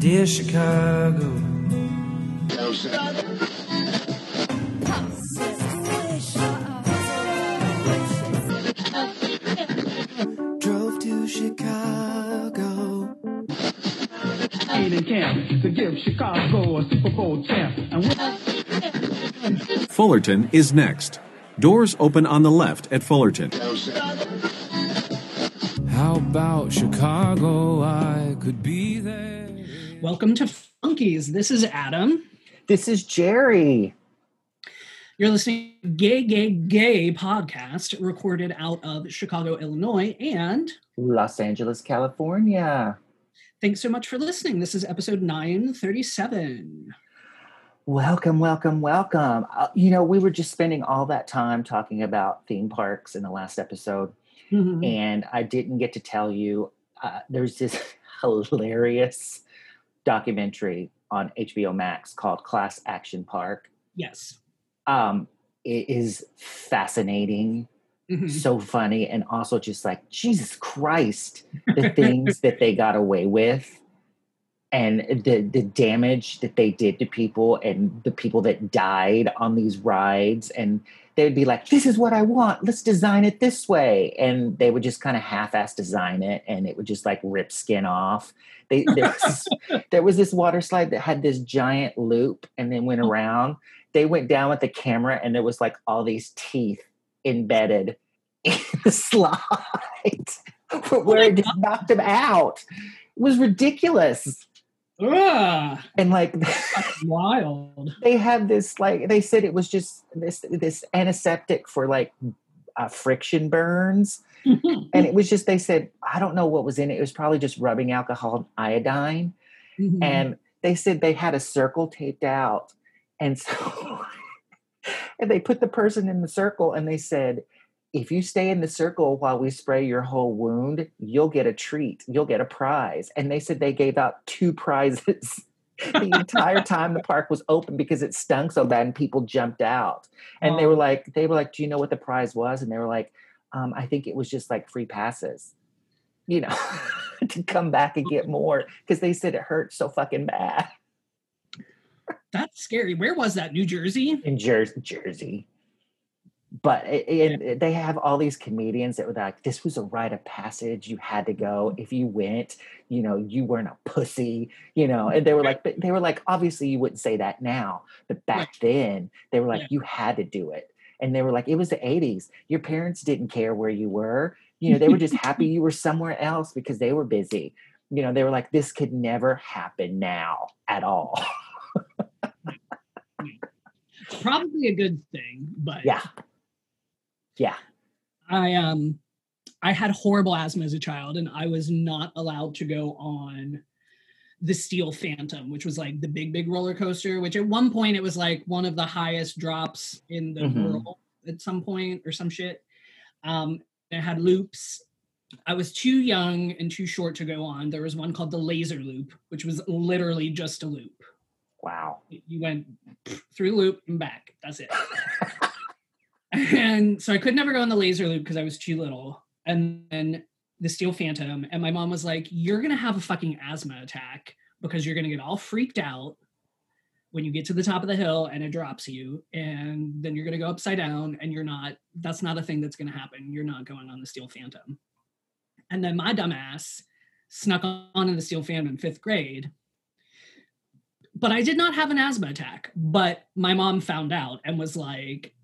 Dear Chicago. Drove to Chicago. camp to give Chicago a Super Bowl champ. Fullerton is next. Doors open on the left at Fullerton. How about Chicago? I could be there. Welcome to Funkies. This is Adam. This is Jerry. You're listening to Gay Gay Gay podcast recorded out of Chicago, Illinois. And Los Angeles, California. thanks so much for listening. This is episode 937. Welcome, welcome, welcome. Uh, you know, we were just spending all that time talking about theme parks in the last episode, Mhm. and I didn't get to tell you uh, there's this hilarious documentary on HBO Max called Class Action Park. Yes. Um, it is fascinating, Mhm. so funny, and also just like Jesus Christ, the things that they got away with and the the damage that they did to people and the people that died on these rides and they'd be like this is what i want. Let's design it this way. And they would just kind of half-ass design it and it would just like rip skin off. They there was, there was this water slide that had this giant loop and then went mm. around. They went down with the camera and there was like all these teeth embedded in the slide where it just knocked them out. It was ridiculous Ugh, and like wild. they had this like they said it was just this this antiseptic for like uh, friction burns. And it was just they said i don't know what was in it. It was probably just rubbing alcohol and iodine. Mhm. and they said they had a circle taped out. And so and they put the person in the circle and they said if you stay in the circle while we spray your whole wound you'll get a treat you'll get a prize and they said they gave out two prizes the entire time the park was open because it stunk so bad and people jumped out and they were like they were like do you know what the prize was and they were like um, i think it was just like free passes you know to come back and get more because they said it hurt so fucking bad That's scary. Where was that? New Jersey? in Jersey, Jersey. But it, and uh, they have all these comedians that were like, "This was a rite of passage. You had to go. Mm-hmm. If you went, you know, you weren't a pussy, you know." And they were like, "But they were like, obviously, you wouldn't say that now, but back then, they were like, Yeah. you had to do it." And they were like, "It was the '80s. Your parents didn't care where you were. You know, they were just happy you were somewhere else because they were busy. You know, they were like, this could never happen now at all." Probably a good thing, but yeah, yeah. I um I had horrible asthma as a child and I was not allowed to go on the Steel Phantom, which was like the big, big roller coaster, which at one point it was like one of the highest drops in the Mhm. world at some point or some shit. Um, it had loops. I was too young and too short to go on. There was one called the Laser Loop, which was literally just a loop. Wow. You went through the loop and back. That's it. and so I could never go on the laser loop because I was too little. And then the Steel Phantom, and my mom was like, "You're gonna have a fucking asthma attack because you're gonna get all freaked out when you get to the top of the hill and it drops you, and then you're gonna go upside down, and you're not. That's not a thing that's gonna happen. You're not going on the Steel Phantom." And then my dumbass snuck on in the Steel Phantom in fifth grade. But I did not have an asthma attack. But my mom found out and was like,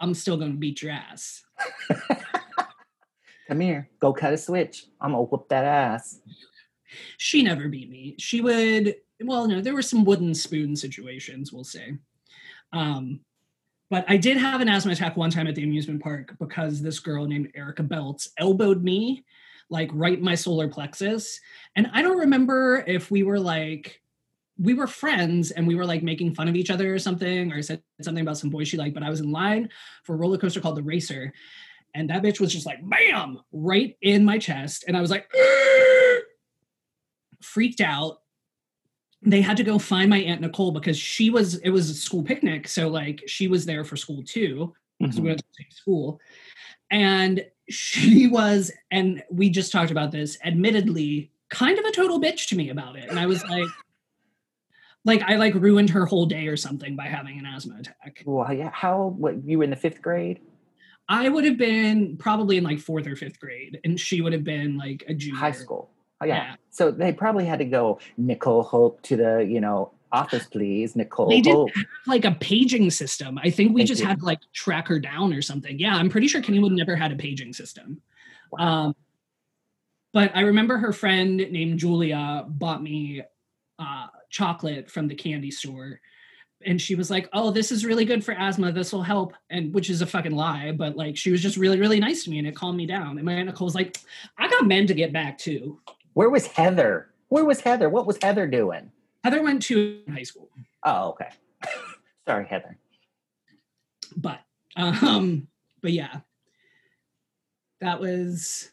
I'm still going to beat your ass. Come here, go cut a switch. I'm gonna whoop that ass. She never beat me. She would, well, no, there were some wooden spoon situations, we'll say. Um, but I did have an asthma attack one time at the amusement park because this girl named Erica Belts elbowed me like right in my solar plexus. And I don't remember if we were like, we were friends and we were like making fun of each other or something, or said something about some boy she liked, but I was in line for a roller coaster called the Racer. And that bitch was just like, bam, right in my chest. And I was like, freaked out. They had to go find my aunt Nicole because she was, it was a school picnic. So like she was there for school too. because we mm-hmm. went to the same school. And she was, and we just talked about this, admittedly kind of a total bitch to me about it. And I was like, like I like ruined her whole day or something by having an asthma attack. Well, yeah. How? What you were in the fifth grade? I would have been probably in like fourth or fifth grade, and she would have been like a junior. High school. Oh, yeah. Yeah. So they probably had to go Nicole Hope to the you know office, please. Nicole They didn't Hope. have like a paging system. I think we They just had to like track her down or something. Yeah, I'm pretty sure Kennywood never had a paging system. Um, but I remember her friend named Julia bought me uh, chocolate from the candy store. And she was like, "Oh, this is really good for asthma. This will help," and which is a fucking lie. But like, she was just really, really nice to me, and it calmed me down. And my aunt Nicole was like, "I got men to get back to." Where was Heather? Where was Heather? What was Heather doing? Heather went to high school. Oh, okay. Sorry, Heather. but um but yeah that was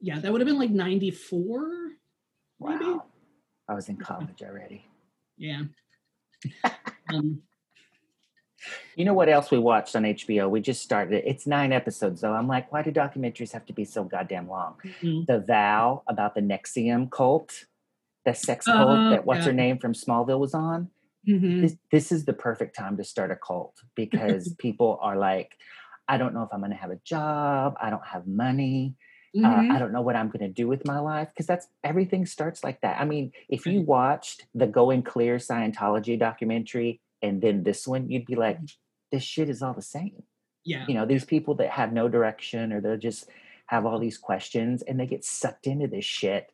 yeah that would have been like 94 Maybe. Wow. I was in college already. Yeah um You know what else we watched on HBO? We just started it. It's nine episodes though. I'm like, why do documentaries have to be so goddamn long? mhm. The Vow about the NXIVM cult, the sex cult Oh, that what's her name from Smallville was on. Mhm. This this is the perfect time to start a cult because people are like, I don't know if I'm going to have a job. I don't have money. Mhm. uh, I don't know what I'm going to do with my life because that's everything starts like that. I mean, if you watched the Going Clear Scientology documentary and then this one, you'd be like, this shit is all the same. yeah You know, these people that have no direction or they'll just have all these questions and they get sucked into this shit.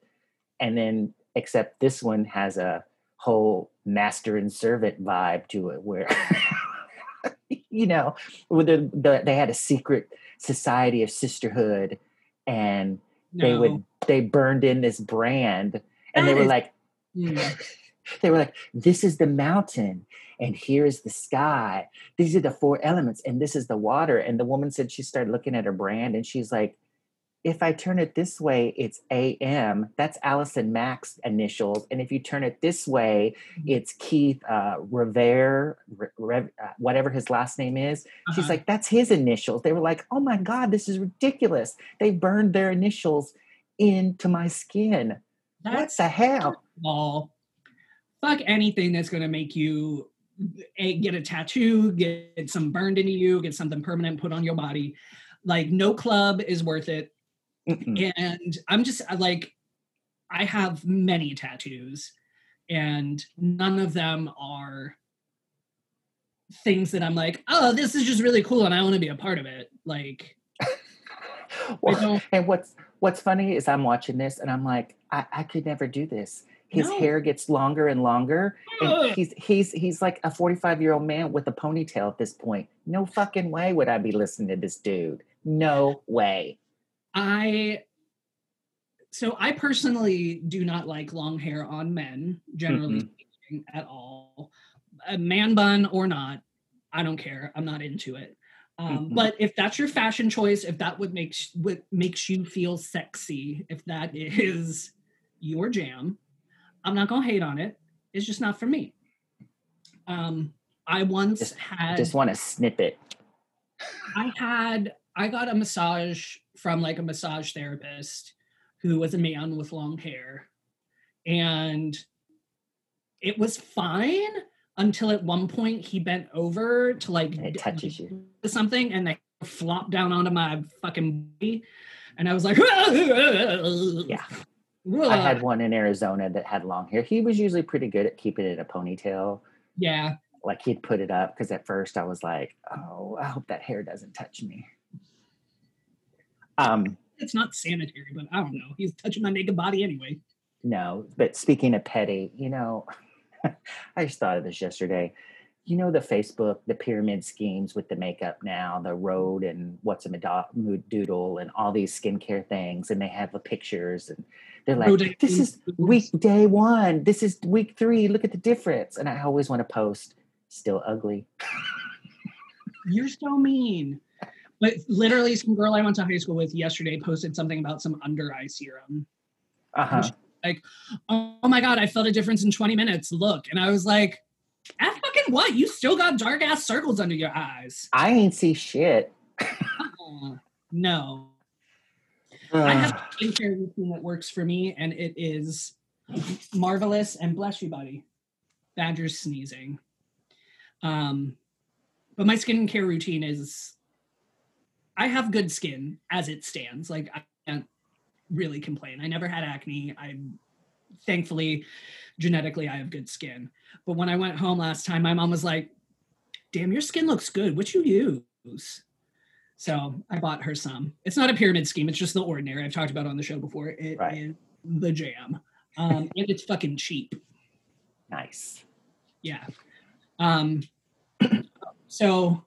And then, except this one has a whole master and servant vibe to it where, you know, where the, the, they had a secret society of sisterhood and they would they burned in this brand and they were is- like Mm. they were like this is the mountain and here is the sky. These are the four elements and this is the water. And the woman said she started looking at her brand and she's like if i turn it this way it's am that's allison mack's initials and if you turn it this way Mhm. it's keith uh, revere Re- uh, whatever his last name is She's Uh-huh. like, that's his initials. They were like, oh my God, this is ridiculous. They burned their initials into my skin. that's what the hell? all fuck anything that's going to make you a, get a tattoo get some burned into you get something permanent put on your body like no club is worth it Mm-mm. and i'm just uh, like i have many tattoos and none of them are things that i'm like oh this is just really cool and i want to be a part of it like Well, and what's what's funny is I'm watching this and I'm like, I, I could never do this. His No. hair gets longer and longer, and he's he's he's like a 45 year old man with a ponytail at this point. No fucking way would I be listening to this dude. No way. I so I personally do not like long hair on men, generally speaking, at all. A man bun or not, I don't care. I'm not into it. Um, Mhm. But if that's your fashion choice, if that would makes what makes you feel sexy, if that is your jam, I'm not gonna hate on it. It's just not for me. Um, I once Just- had Just want to snip it. I had I got a massage from like a massage therapist who was a man with long hair. And it was fine until at one point he bent over to like it touches you. something and they flopped down onto my fucking body. And I was like, Yeah. I had one in Arizona that had long hair. He was usually pretty good at keeping it a ponytail. yeah. Like he'd put it up because at first I was like, "Oh, I hope that hair doesn't touch me." Um, It's not sanitary, but I don't know. He's touching my naked body anyway. no, but speaking of petty, you know, I just thought of this yesterday. You know the Facebook, the pyramid schemes with the makeup now, the road and what's a Mado- mood doodle and all these skincare things, and they have the pictures and they're like, Road "This is week day one. This is week three. Look at the difference." And I always want to post, still ugly. You're so mean. But literally, some girl I went to high school with yesterday posted something about some under eye serum. Uh huh. Like, oh my god, I felt a difference in 20 minutes. Look, and I was like, "At fucking what? You still got dark ass circles under your eyes." I ain't see shit. Uh-uh. No. I have a skincare routine that works for me, and it is marvelous. And bless you, buddy. Badger's sneezing. Um, but my skincare routine is I have good skin as it stands. Like I can't really complain. I never had acne. I thankfully genetically I have good skin. But when I went home last time, my mom was like, "Damn, your skin looks good. What you use?" So I bought her some. It's not a pyramid scheme. It's just the ordinary. I've talked about it on the show before. It is Right. the jam, um, and it's fucking cheap. nice. Yeah. Um, so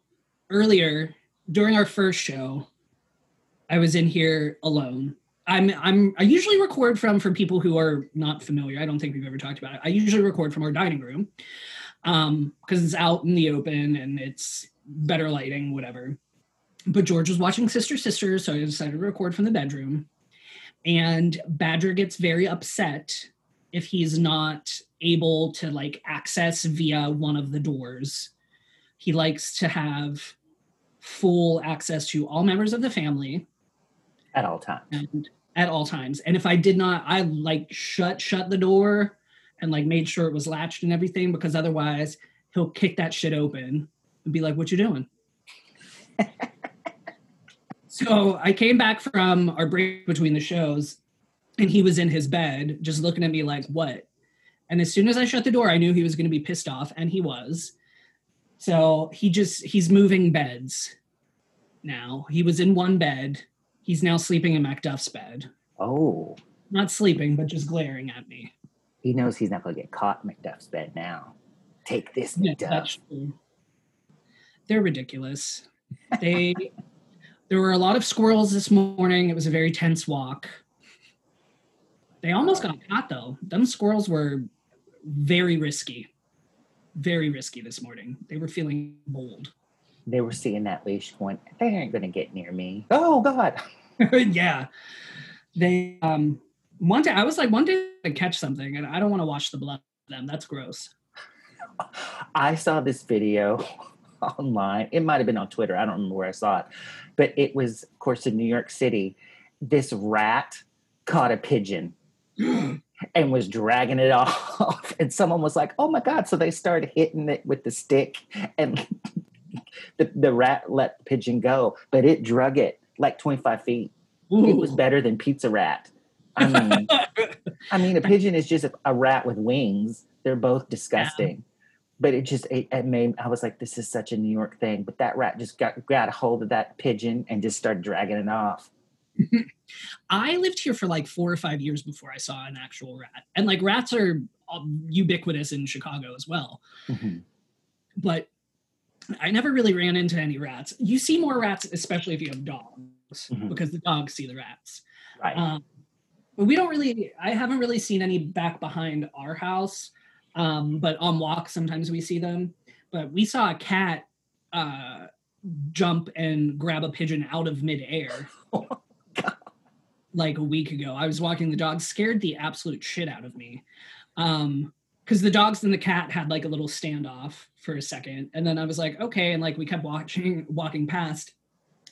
earlier during our first show, I was in here alone. I'm I'm I usually record from for people who are not familiar. I don't think we've ever talked about it. I usually record from our dining room um because it's out in the open and it's better lighting, whatever. But George was watching Sister Sister, so I decided to record from the bedroom. And Badger gets very upset if he's not able to like access via one of the doors. He likes to have full access to all members of the family At all times. and at all times. And if I did not, I like shut shut the door and like made sure it was latched and everything because otherwise he'll kick that shit open and be like, "What you doing?" so I came back from our break between the shows, and he was in his bed just looking at me like, "What?" And as soon as I shut the door, I knew he was going to be pissed off, and he was. So he just he's moving beds now. He was in one bed. He's now sleeping in Macduff's bed. Oh, Not sleeping, but just glaring at me. he knows he's not going to get caught in Macduff's bed now. Take this, Yeah, McDuff. They're ridiculous. They there were a lot of squirrels this morning. It was a very tense walk. They almost got caught though. Them squirrels were very risky. Very risky this morning. They were feeling bold. They were seeing that leash going, they ain't going to get near me. Oh, God. yeah. They um one day I was like one day I catch something and I don't want to watch the blood of them. That's gross. I saw this video online. It might have been on Twitter. I don't remember where I saw it. But it was, of course, in New York City. This rat caught a pigeon and was dragging it off. And someone was like, oh my God. So they started hitting it with the stick and the, the rat let the pigeon go, but it drug it like 25 feet. It was better than Pizza Rat. I mean, I mean, a pigeon is just a, a rat with wings. They're both disgusting. But it just it, it made I was like, this is such a New York thing. But that rat just got got a hold of that pigeon and just started dragging it off. I lived here for like four or five years before I saw an actual rat. And like rats are um, ubiquitous in Chicago as well. Mhm. But I never really ran into any rats. You see more rats, especially if you have dogs, Mhm. because the dogs see the rats. Right. Um, but we don't really, I haven't really seen any back behind our house. Um, but on walks, sometimes we see them. But we saw a cat uh, jump and grab a pigeon out of midair like a week ago. I was walking the dog, scared the absolute shit out of me. Um, because the dogs and the cat had like a little standoff for a second. And then I was like, okay. And like we kept watching, walking past,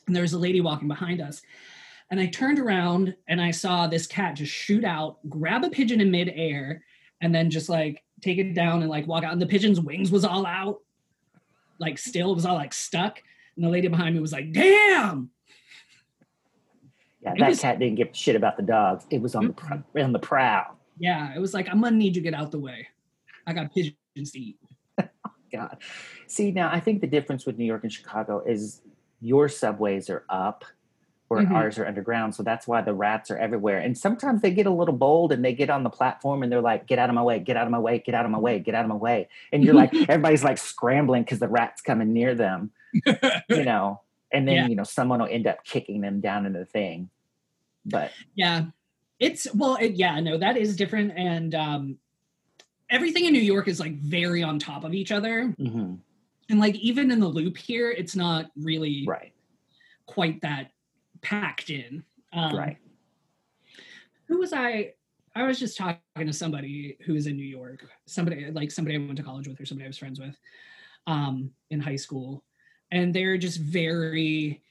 and there was a lady walking behind us. And I turned around and I saw this cat just shoot out, grab a pigeon in midair, and then just like take it down and like walk out. And the pigeon's wings was all out, like still, it was all like stuck. And the lady behind me was like, damn. Yeah, that was- cat didn't give a shit about the dogs. It was on the pr- on the prowl. Yeah, it was like, I'm gonna need you to get out the way. I got pigeons to eat. God. See, now I think the difference with New York and Chicago is your subways are up or Mhm. ours are underground. So that's why the rats are everywhere. And sometimes they get a little bold and they get on the platform and they're like, get out of my way, get out of my way, get out of my way, get out of my way. And you're like, everybody's like scrambling because the rat's coming near them, you know. And then, Yeah. you know, someone will end up kicking them down into the thing. But Yeah, it's well, it, yeah, no, that is different, and um, everything in New York is like very on top of each other, mhm, and like even in the loop here, it's not really right, quite that packed in. Um, right. Who was I? I was just talking to somebody who was in New York, somebody like somebody I went to college with or somebody I was friends with um, in high school, and they're just very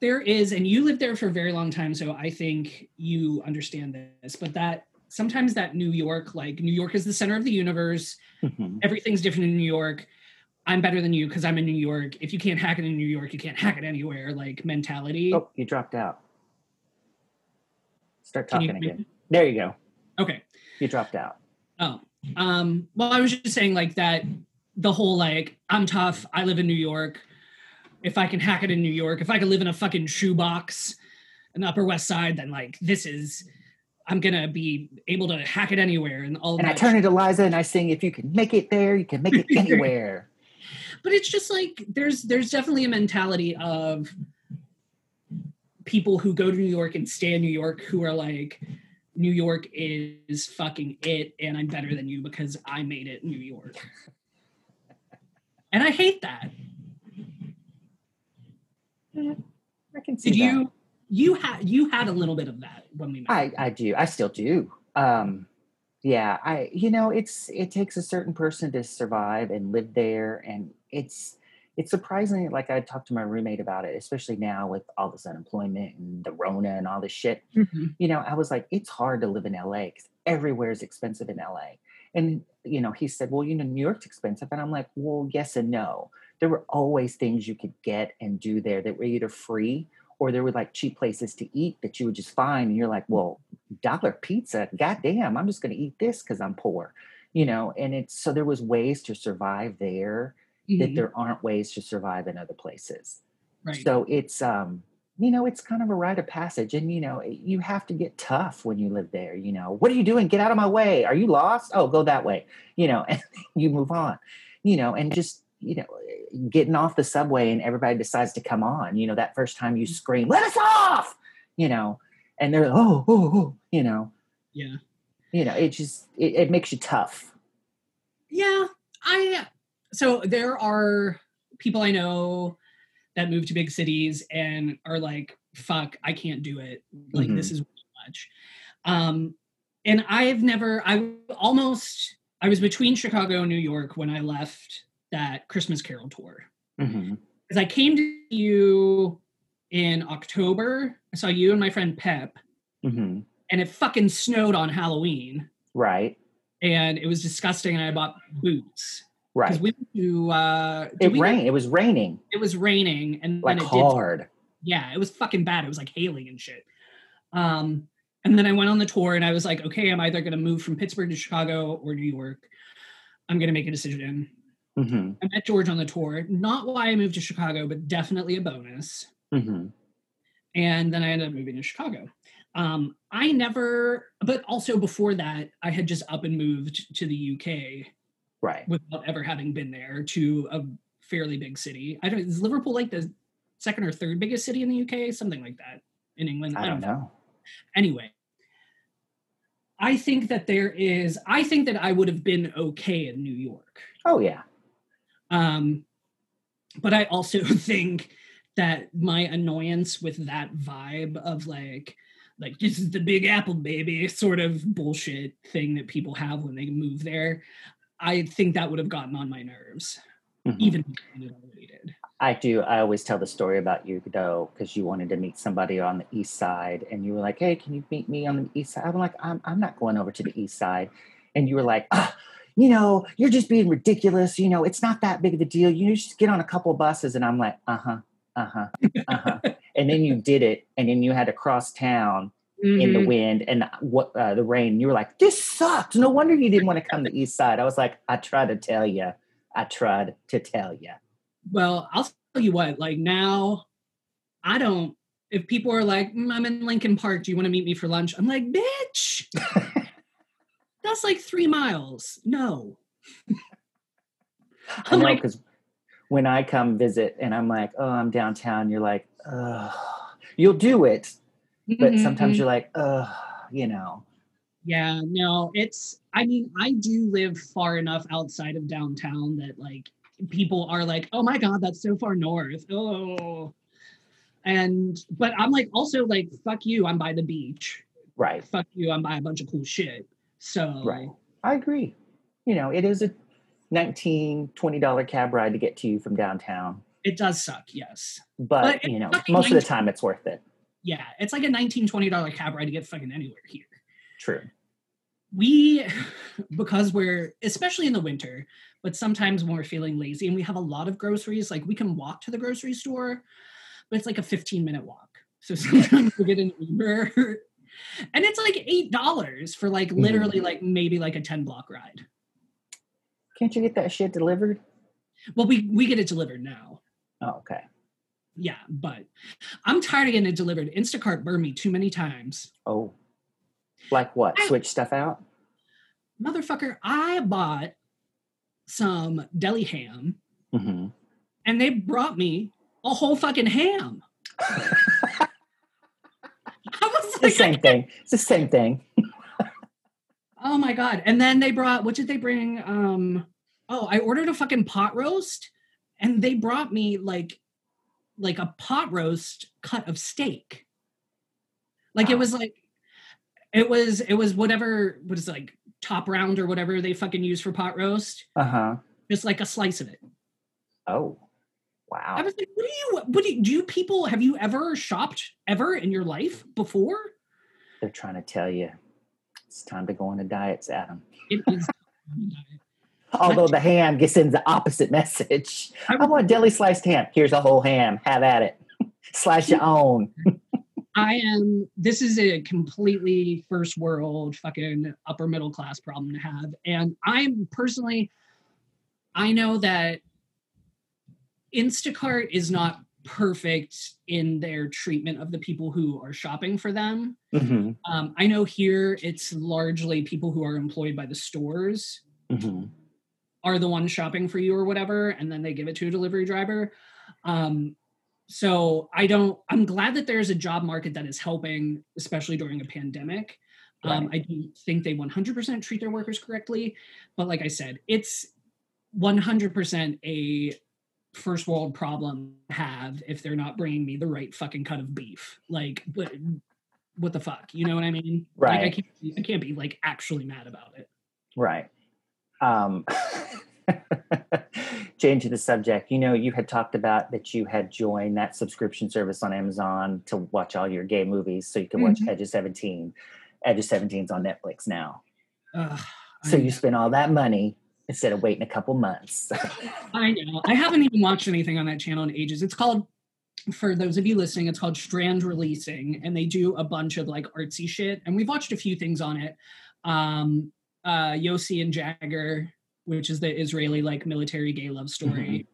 there is, and you lived there for a very long time, so I think you understand this, but that sometimes that New York, like New York is the center of the universe, Mhm. everything's different in New York. I'm better than you because I'm in New York. If you can't hack it in New York, you can't hack it anywhere, like mentality. Oh, you dropped out. Start talking again. There you go. Okay. You dropped out. Oh, um, well, I was just saying like that the whole like I'm tough. I live in New York. If I can hack it in New York, if I can live in a fucking shoebox in the Upper West Side, then like this is I'm gonna be able to hack it anywhere and all. And I turn to Liza and I sing, if you can make it there, you can make it anywhere. but it's just like there's there's definitely a mentality of people who go to New York and stay in New York who are like New York is fucking it and I'm better than you because I made it in New York. And I hate that. I can see Did that. you you had you had a little bit of that when we met. I, I do. I still do. Um, yeah, I you know, it's it takes a certain person to survive and live there and it's it's surprising like I talked to my roommate about it, especially now with all this unemployment and the Rona and all this shit. Mhm. You know, I was like, it's hard to live in LA because everywhere is expensive in LA. And you know, he said, Well, you know, New York's expensive. And I'm like, Well, yes and no. There were always things you could get and do there that were either free or there were like cheap places to eat that you would just find and you're like well dollar pizza? Goddamn i'm just going to eat this because i'm poor you know and it's so there was ways to survive there that Mhm. there aren't ways to survive in other places. Right. so it's um you know it's kind of a rite of passage and you know you have to get tough when you live there you know. What are you doing? Get out of my way. Are you lost? Oh go that way you know and you move on you know and just you know getting off the subway and everybody decides to come on you know that first time you scream let us off you know and they're oh oh, oh you know yeah. you know it just it, it makes you tough Yeah, I so there are people I know that move to big cities and are like, fuck, I can't do it. Like this is too much. Um and I've never I almost I was between Chicago and New York when I left that Christmas Carol tour. Because I came to you in October. I saw you and my friend Pep, Mhm. and it fucking snowed on Halloween. right And it was disgusting, and I bought boots. Right. Because we went to uh it rained it was raining it was raining and like then it did hard yeah it was fucking bad it was like hailing and shit um and then i went on the tour and i was like okay i'm either going to move from pittsburgh to chicago or new york i'm going to make a decision hmm i met george on the tour. Not why i moved to chicago but definitely a bonus. Hmm and then i ended up moving to chicago. Um i never but also before that i had just up and moved to the uk right. without ever having been there to a fairly big city. I don't is Liverpool like the second or third biggest city in the UK, something like that in England. i don't know. Anyway, I think that there is I think that I would have been okay in New York. oh yeah Um but I also think that my annoyance with that vibe of like like this is the big apple baby sort of bullshit thing that people have when they move there i think that would have gotten on my nerves Mhm. even if it already did I do. I always tell the story about you though, because you wanted to meet somebody on the east side, and you were like, "Hey, can you meet me on the east side?" I'm like, "I'm, I'm not going over to the east side," and you were like, ah, "You know, you're just being ridiculous. You know, it's not that big of a deal. You just get on a couple of buses." And I'm like, "Uh huh, uh huh, uh huh," and then you did it, and then you had to cross town in the Mhm. wind and the- what uh, the rain. You were like, "This sucks. No wonder you didn't want to come to east side." I was like, "I tried to tell you. I tried to tell you." well i'll tell you what like now i don't if people are like "Mm, i'm in lincoln park do you want to meet me for lunch i'm like bitch that's like three miles no I I'm know like- because when I come visit and I'm like, oh, I'm downtown, you're like, Ugh. you'll do it, but sometimes Mhm. you're like, oh, you know, Yeah, no, it's I mean, I do live far enough outside of downtown that like people are like, "Oh my god, that's so far north." Oh. And but I'm like also like fuck you, I'm by the beach. right, Fuck you, I'm by a bunch of cool shit. So Right. I agree. You know, it is a 19 20 dollar cab ride to get to you from downtown. It does suck, yes. but But you know, most of the time it's worth it. Yeah, it's like a 19 $20 cab ride to get fucking anywhere here. True. we because we're especially in the winter but sometimes when we're feeling lazy and we have a lot of groceries like we can walk to the grocery store but it's like a 15 minute walk so sometimes we get an uber and it's like eight dollars for like Mhm. literally like maybe like a 10 block ride Can't you get that shit delivered? well we we get it delivered now Oh, okay. yeah but i'm tired of getting it delivered instacart burned me too many times Oh, like what? I- Switch stuff out? motherfucker i bought some deli ham hmm and they brought me a whole fucking ham. I was the same thing. It's the same thing. oh my god! And then they brought what did they bring? Um, oh, I ordered a fucking pot roast, and they brought me like, like a pot roast cut of steak. Like it was like, it was it was whatever what is it, like top round or whatever they fucking use for pot roast, Uh huh. just like a slice of it. Oh, I wow. was like, what do you, what do you, do you people, have you ever shopped ever in your life before? They're trying to tell you it's time to go on a diet, Adam. It is. Although the ham gets in the opposite message. I I want deli sliced ham. Here's a whole ham. Have at it. Slice your own. I am, this is a completely first world fucking upper middle class problem to have. And I'm personally, I know that Instacart is not perfect in their treatment of the people who are shopping for them. hmm Um, I know here it's largely people who are employed by the stores hmm are the ones shopping for you or whatever, and then they give it to a delivery driver. Um, so I don't. I'm glad that there's a job market that is helping, especially during a pandemic. Um, I do think they 100% treat their workers correctly, but like I said, it's 100% a first world problem have if they're not bringing me the right fucking cut of beef. Like, but what the fuck? You know what I mean? Like, I can't. I can't be like actually mad about it. Right. Um, changing the subject, you know, you had talked about that you had joined that subscription service on Amazon to watch all your gay movies so you can watch Mhm. Edge of 17. Edge of 17's on Netflix now. Ugh, So you spend all that money instead of waiting a couple months. I know. I haven't even watched anything on that channel in ages. It's called, for those of you listening, it's called Strand Releasing, and they do a bunch of like artsy shit. And we've watched a few things on it. Um, uh, Yossi and Jagger, which is the Israeli like military gay love story.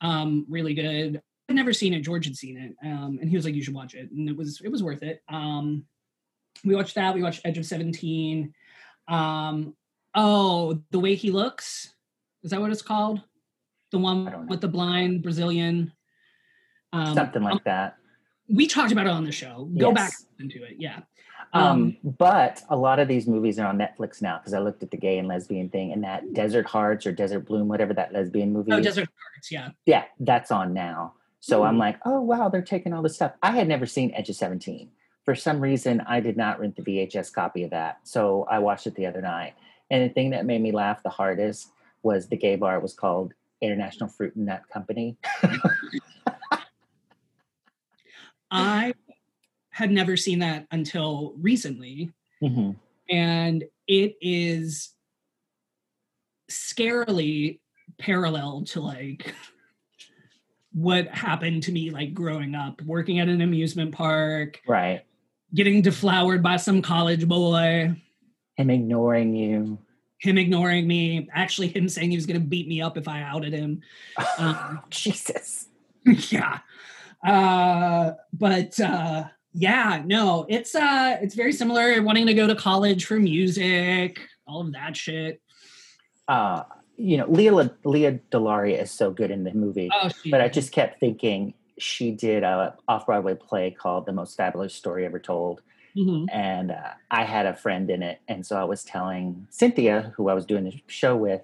Um, really good. I'd never seen it. George had seen it, um, and he was like, "You should watch it," and it was it was worth it. Um, we watched that. We watched Edge of Seventeen. Um, oh, the way he looks. Is that what it's called? The one with the blind Brazilian. Um, Something like that. we talked about it on the show. Go back Yes. into it. Yeah. Um, but a lot of these movies are on Netflix now because I looked at the gay and lesbian thing and that Desert Hearts or Desert Bloom, whatever that lesbian movie Oh, is. Desert Hearts. Yeah. yeah, that's on now. So I'm like, oh wow, they're taking all this stuff. I had never seen Edge of 17. For some reason, I did not rent the VHS copy of that. So I watched it the other night. And the thing that made me laugh the hardest was the gay bar was called International Fruit and Nut Company. I had never seen that until recently. Mhm. and it is scarily parallel to like what happened to me like growing up working at an amusement park Right. getting deflowered by some college boy Him ignoring you. him ignoring me actually him saying he was going to beat me up if i outed him Um, Jesus. yeah uh but uh yeah no it's uh it's very similar wanting to go to college for music all of that shit Uh, you know, Lea Lea Delaria is so good in the movie. oh but I just kept thinking she did a off Broadway play called The Most Fabulous Story Ever Told, Mhm. and uh, I had a friend in it, and so I was telling Cynthia, who I was doing the show with,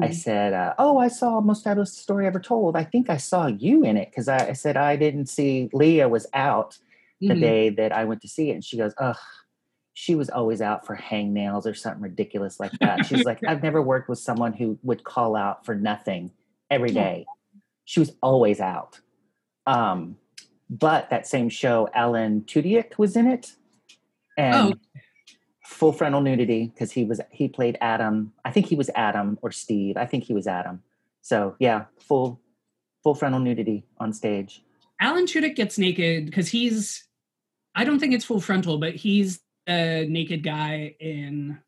I Mhm. said, uh, "Oh, I saw Most Fabulous Story Ever Told. I think I saw you in it because I, I said I didn't see Lea was out the Mhm. day that I went to see it, and she goes, ugh." She was always out for hangnails or something ridiculous like that. She's like, I've never worked with someone who would call out for nothing every day. She was always out. Um, but that same show, Alan Tudyk was in it, and Oh. full frontal nudity because he was he played Adam. I think he was Adam or Steve. I think he was Adam. So yeah, full full frontal nudity on stage. Alan Tudyk gets naked because he's I don't think it's full frontal, but he's a naked guy in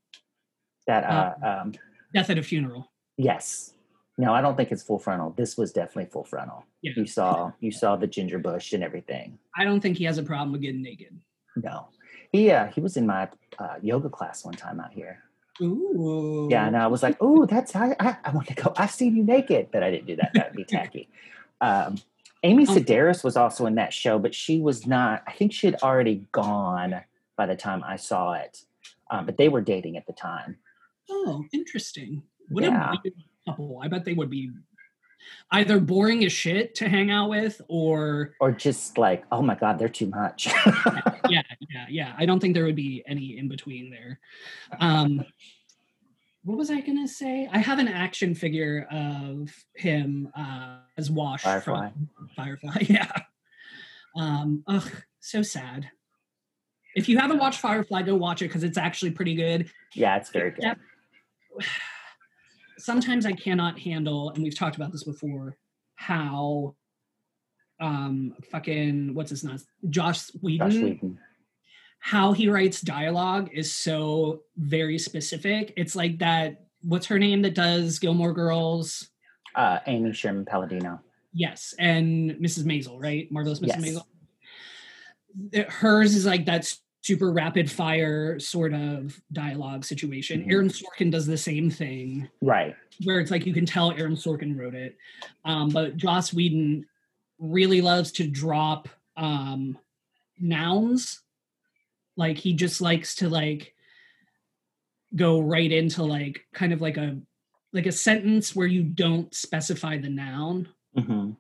That uh, um, Death at a Funeral. yes. No, I don't think it's full frontal. This was definitely full frontal. Yeah. You saw you saw the ginger bush and everything. I don't think he has a problem with getting naked. No, he uh, he was in my uh, yoga class one time out here. Ooh. Yeah, and I was like, "Oh, that's I, I, I want to go. I've seen you naked," but I didn't do that. That'd be tacky. Um, Amy Oh. Sedaris was also in that show, but she was not. I think she had already gone by the time I saw it. Um, but they were dating at the time. Oh, interesting. What Yeah. a weird couple. I bet they would be either boring as shit to hang out with or Or just like, oh my God, they're too much. yeah, yeah, yeah. I don't think there would be any in between there. Um what was I gonna say? I have an action figure of him uh as Wash Firefly. from Firefly. Yeah. Um ugh, so sad. If you haven't watched Firefly, go watch it because it's actually pretty good. yeah, it's very good. Sometimes I cannot handle, and we've talked about this before, how um fucking what's his name? Joss Whedon, Joss Whedon. how he writes dialogue is so very specific. It's like that what's her name that does Gilmore Girls? Uh, Amy Sherman Palladino. Yes, and Mrs. Maisel, right? Marvelous Mrs. Yes. Maisel. It- Hers is like that super rapid fire sort of dialogue situation. Mhm. Aaron Sorkin does the same thing. Right. where it's like you can tell Aaron Sorkin wrote it. Um, but Joss Whedon really loves to drop um, nouns. Like he just likes to like go right into like kind of like a like a sentence where you don't specify the noun. hmm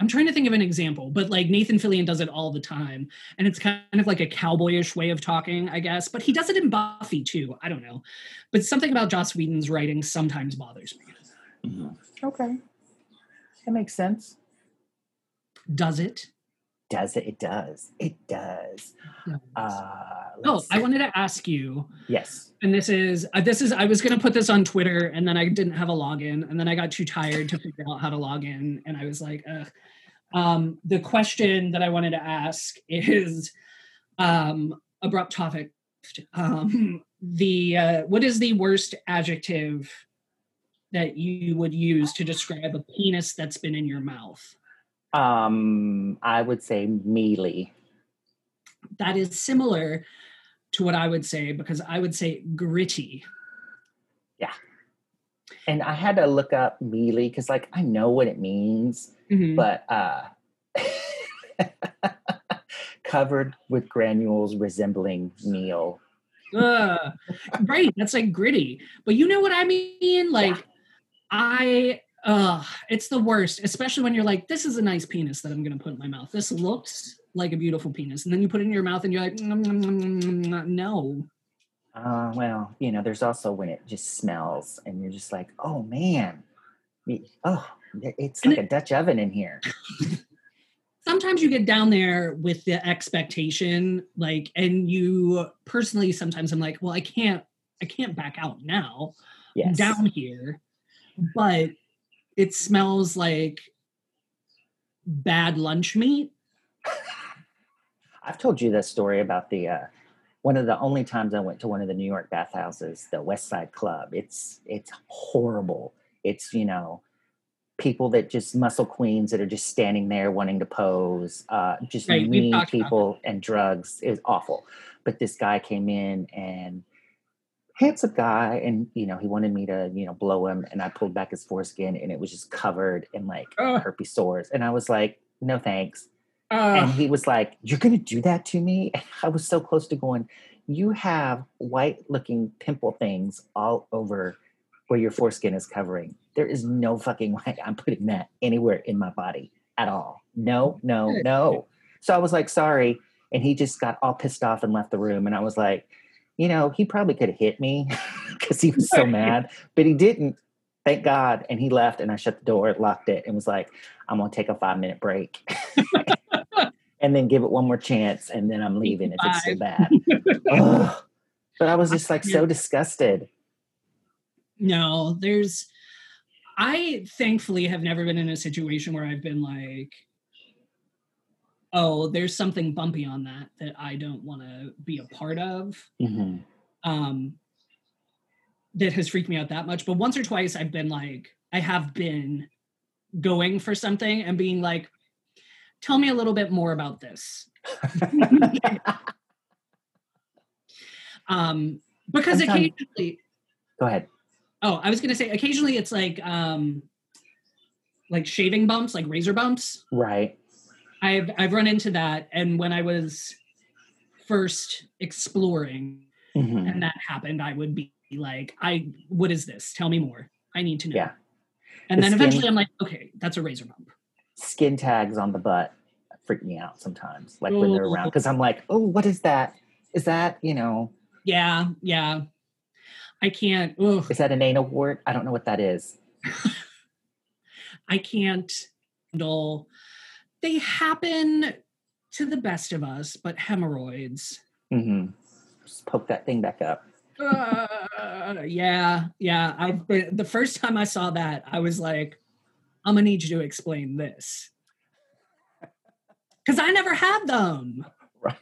I'm trying to think of an example, but like Nathan Fillion does it all the time. And it's kind of like a cowboyish way of talking, I guess. But he does it in Buffy too. I don't know. But something about Joss Whedon's writing sometimes bothers me. hmm Okay. That makes sense. Does it? Does it? It does. It does. Uh, Oh, let's I wanted to ask you, Yes. and this is uh, this is I was going to put this on Twitter, and then I didn't have a login, and then I got too tired to figure out how to log in, and I was like, Ugh. Um, the question that I wanted to ask is um, abrupt topic. Um, the uh, what is the worst adjective that you would use to describe a penis that's been in your mouth? Um, I would say mealy. That is similar to what I would say because I would say gritty. Yeah. And I had to look up mealy because, like, I know what it means, Mhm. but uh, covered with granules resembling meal. Ugh. right that's like gritty but you know what i mean like i uh it's the worst especially when you're like this is a nice penis that i'm gonna put in my mouth. This looks like a beautiful penis. And then you put it in your mouth and you're like "Mm, mm, mm, mm, mm, no. Uh, well, you know, there's also when it just smells and you're just like, oh man, oh, it- it's like a Dutch oven in here. sometimes you get down there with the expectation like and you personally sometimes i'm like well i can't i can't back out now Yes. down here. But it smells like bad lunch meat I've told you this story about the uh, one of the only times I went to one of the New York bathhouses, the West Side Club. It's it's horrible. It's you know people that just muscle queens that are just standing there wanting to pose, uh, just Right, mean people and drugs. It was awful. But this guy came in and handsome guy, and you know he wanted me to you know blow him, and I pulled back his foreskin, and it was just covered in like Ugh. herpes sores, and I was like, no thanks uh, and he was like, You're going to do that to me? And I was so close to going, You have white looking pimple things all over where your foreskin is covering. There is no fucking way I'm putting that anywhere in my body at all. No, no, no. So I was like, Sorry. And he just got all pissed off and left the room. And I was like, You know, he probably could have hit me because he was so mad, but he didn't. thank God. And he left and I shut the door, locked it, and was like, I'm gonna take a five minute break. and then give it one more chance and then I'm leaving if it's so bad. But I was just like so disgusted. No, there's I thankfully have never been in a situation where I've been like, oh, there's something bumpy on that that I don't want to be a part of. Mhm. Um that has freaked me out that much. But once or twice I've been like, I have been going for something and being like, tell me a little bit more about this. um because Sometimes- occasionally Go ahead. Oh, I was gonna say occasionally it's like um like shaving bumps, like razor bumps. Right. I've I've run into that and when I was first exploring Mhm. and that happened, I would be like, I what is this? Tell me more. I need to know. Yeah. And The then skin- eventually I'm like, okay, that's a razor bump. Skin tags on the butt freak me out sometimes, like when they're around. Oh. Because I'm like, oh, what is that? Is that, you know, Yeah, yeah. I can't ugh, is that an anal wart? I don't know what that is. I can't handle they happen to the best of us, but hemorrhoids. Mm-hmm. Just poke that thing back up. Uh, yeah, yeah. I've been the first time I saw that, I was like, I'm gonna need you to explain this. Because I never had them. Right.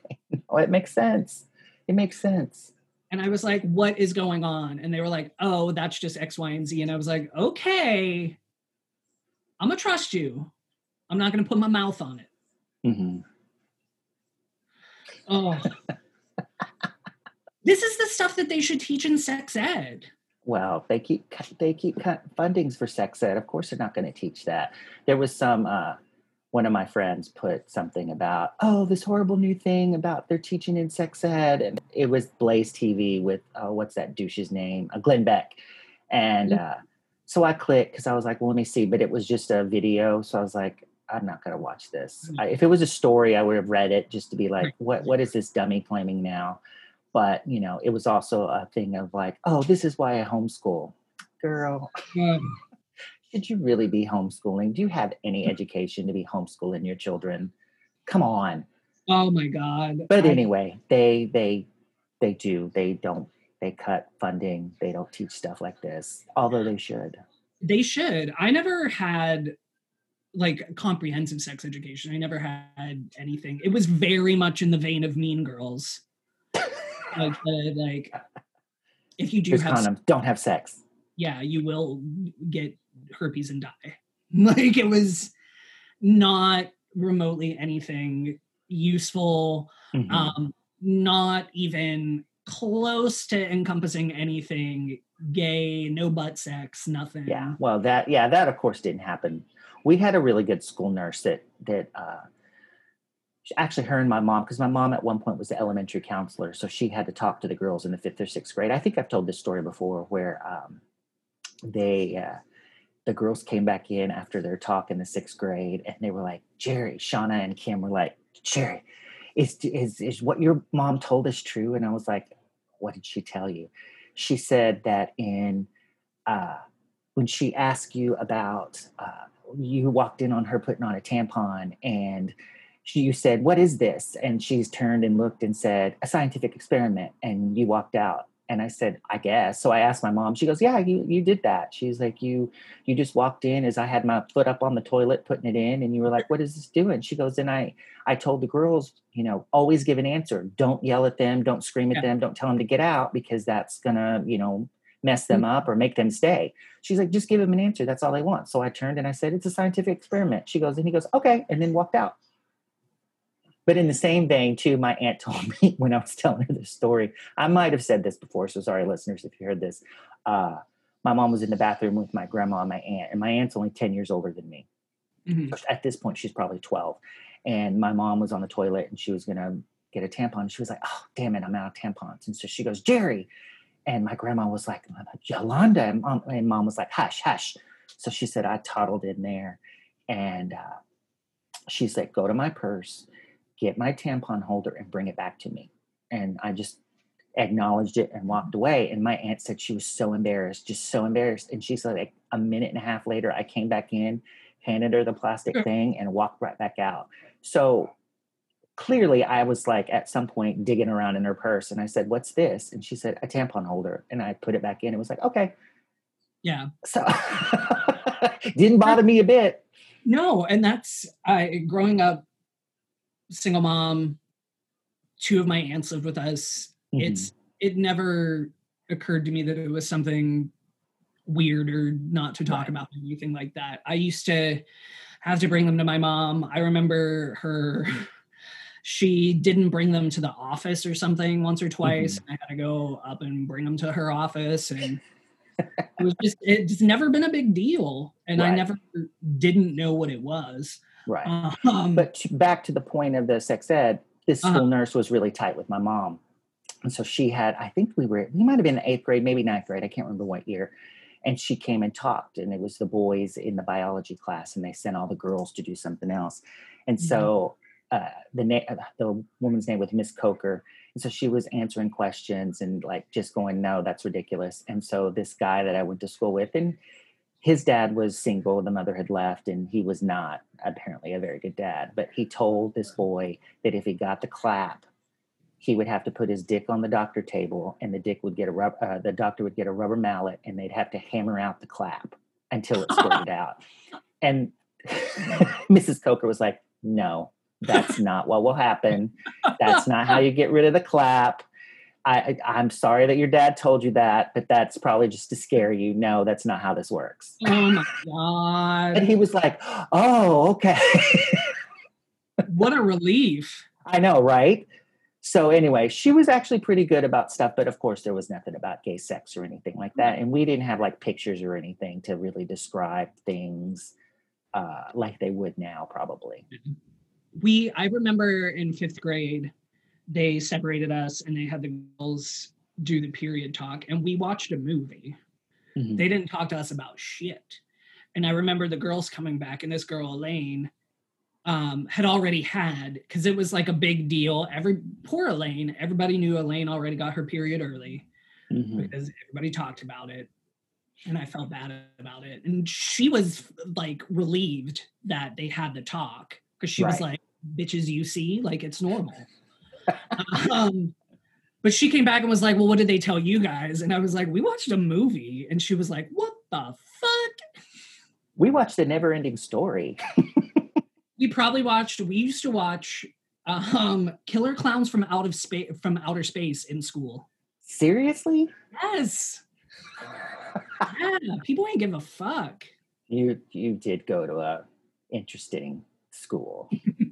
Oh, it makes sense. It makes sense. And I was like, what is going on? And they were like, oh, that's just X, Y, and Z. And I was like, okay, I'm gonna trust you. I'm not gonna put my mouth on it. hmm Oh. this is the stuff that they should teach in sex ed. Well, they keep they keep cut fundings for sex ed. Of course, they're not going to teach that. There was some uh, one of my friends put something about oh this horrible new thing about they're teaching in sex ed, and it was Blaze TV with oh what's that douche's name, uh, Glenn Beck, and uh, so I clicked because I was like, well, let me see, but it was just a video, so I was like. I'm not going to watch this. I, if it was a story, I would have read it just to be like, "What? What is this dummy claiming now?" But you know, it was also a thing of like, "Oh, this is why I homeschool." Girl, Um, should you really be homeschooling? Do you have any education to be homeschooling your children? Come on. oh my God. But anyway, they they they do. They don't. They cut funding. They don't teach stuff like this, although they should. They should. I never had like comprehensive sex education. I never had anything. It was very much in the vein of Mean Girls. like, uh, like if you do Here's have, condoms. Don't have sex. yeah, you will get herpes and die. Like it was not remotely anything useful. Mhm. Um, not even close to encompassing anything gay, no butt sex, nothing. Yeah. Well, that yeah, that of course didn't happen. We had a really good school nurse that that uh actually her and my mom because my mom at one point was the elementary counselor, so she had to talk to the girls in the fifth or sixth grade. I think I've told this story before where um they uh the girls came back in after their talk in the sixth grade and they were like, Jerry, Shauna and Kim were like, Jerry, is is is what your mom told us true? And I was like, What did she tell you? She said that in uh when she asked you about uh, you walked in on her putting on a tampon and she, you said what is this? And she's turned and looked and said a scientific experiment. And you walked out. And i said i guess. So i asked my mom she goes yeah you, you did that. She's like you you just walked in as i had my foot up on the toilet putting it in and you were like what is this doing? She goes and i i told the girls you know always give an answer. Don't yell at them. Don't scream at Yeah. them. Don't tell them to get out because that's gonna you know mess them up or make them stay She's like, just give him an answer. That's all they want. So I turned and I said, it's a scientific experiment. She goes, and he goes, okay, and then walked out. But in the same vein, too, my aunt told me when I was telling her this story, I might have said this before, so sorry, listeners, if you heard this. Uh, my mom was in the bathroom with my grandma and my aunt, and my aunt's only 10 years older than me. Mhm. At this point, she's probably 12. And my mom was on the toilet and she was going to get a tampon. She was like, oh, damn it, I'm out of tampons. And so she goes, Jerry. And my grandma was like, Yolanda. And mom, and mom was like, hush, hush. So she said, I toddled in there and uh, she said, go to my purse, get my tampon holder and bring it back to me. And I just acknowledged it and walked away. And my aunt said she was so embarrassed, just so embarrassed. And she said, like a minute and a half later, I came back in, handed her the plastic thing, and walked right back out. So clearly, I was like at some point digging around in her purse, and I said, "What's this?" And she said, "A tampon holder." And I put it back in. It was like, okay. Yeah. So didn't bother me a bit. No, and that's I growing up single mom, two of my aunts lived with us. Mhm. It's it never occurred to me that it was something weird or not to talk Right. about or anything like that. I used to have to bring them to my mom. I remember her she didn't bring them to the office or something once or twice. I had to go up and bring them to her office and it was just it's never been a big deal and I never didn't know what it was. right. Um, But back to the point of the sex ed, this Uh-huh. school nurse was really tight with my mom. And so she had, I think we were, we might have been in eighth grade, maybe ninth grade. I can't remember what year. And she came and talked, and it was the boys in the biology class, and they sent all the girls to do something else. And so uh, the na- uh, the woman's name was Miss Coker, and so she was answering questions and like just going, "No, that's ridiculous." And so this guy that I went to school with, and his dad was single, the mother had left, and he was not apparently a very good dad. But he told this boy that if he got the clap, he would have to put his dick on the doctor table, and the dick would get a rub- uh, the doctor would get a rubber mallet, and they'd have to hammer out the clap until it squirted out. And Mrs. Coker was like, "No, that's not what will happen. That's not how you get rid of the clap." I, I'm sorry that your dad told you that, but that's probably just to scare you. No, that's not how this works. oh my God. And he was like, "Oh, okay." what a relief. I know, right? So anyway, she was actually pretty good about stuff, but of course there was nothing about gay sex or anything like that, and we didn't have like pictures or anything to really describe things uh, like they would now, probably. We I remember in fifth grade, they separated us and they had the girls do the period talk, and we watched a movie. Mhm. They didn't talk to us about shit. And I remember the girls coming back, and this girl, Elaine, um, had already had, because it was like a big deal. Every poor Elaine, everybody knew Elaine already got her period early. Mhm. because everybody talked about it and I felt bad about it. And she was like relieved that they had the talk because she was like, bitches, you see, like it's normal. um, but she came back and was like, well, what did they tell you guys? And I was like, we watched a movie. And she was like, what the fuck? We watched the Never Ending Story. We probably watched, we used to watch um, Killer Clowns from Out of Space from Outer Space in school. Seriously? Yes. Yeah, people ain't give a fuck. You you did go to a interesting school.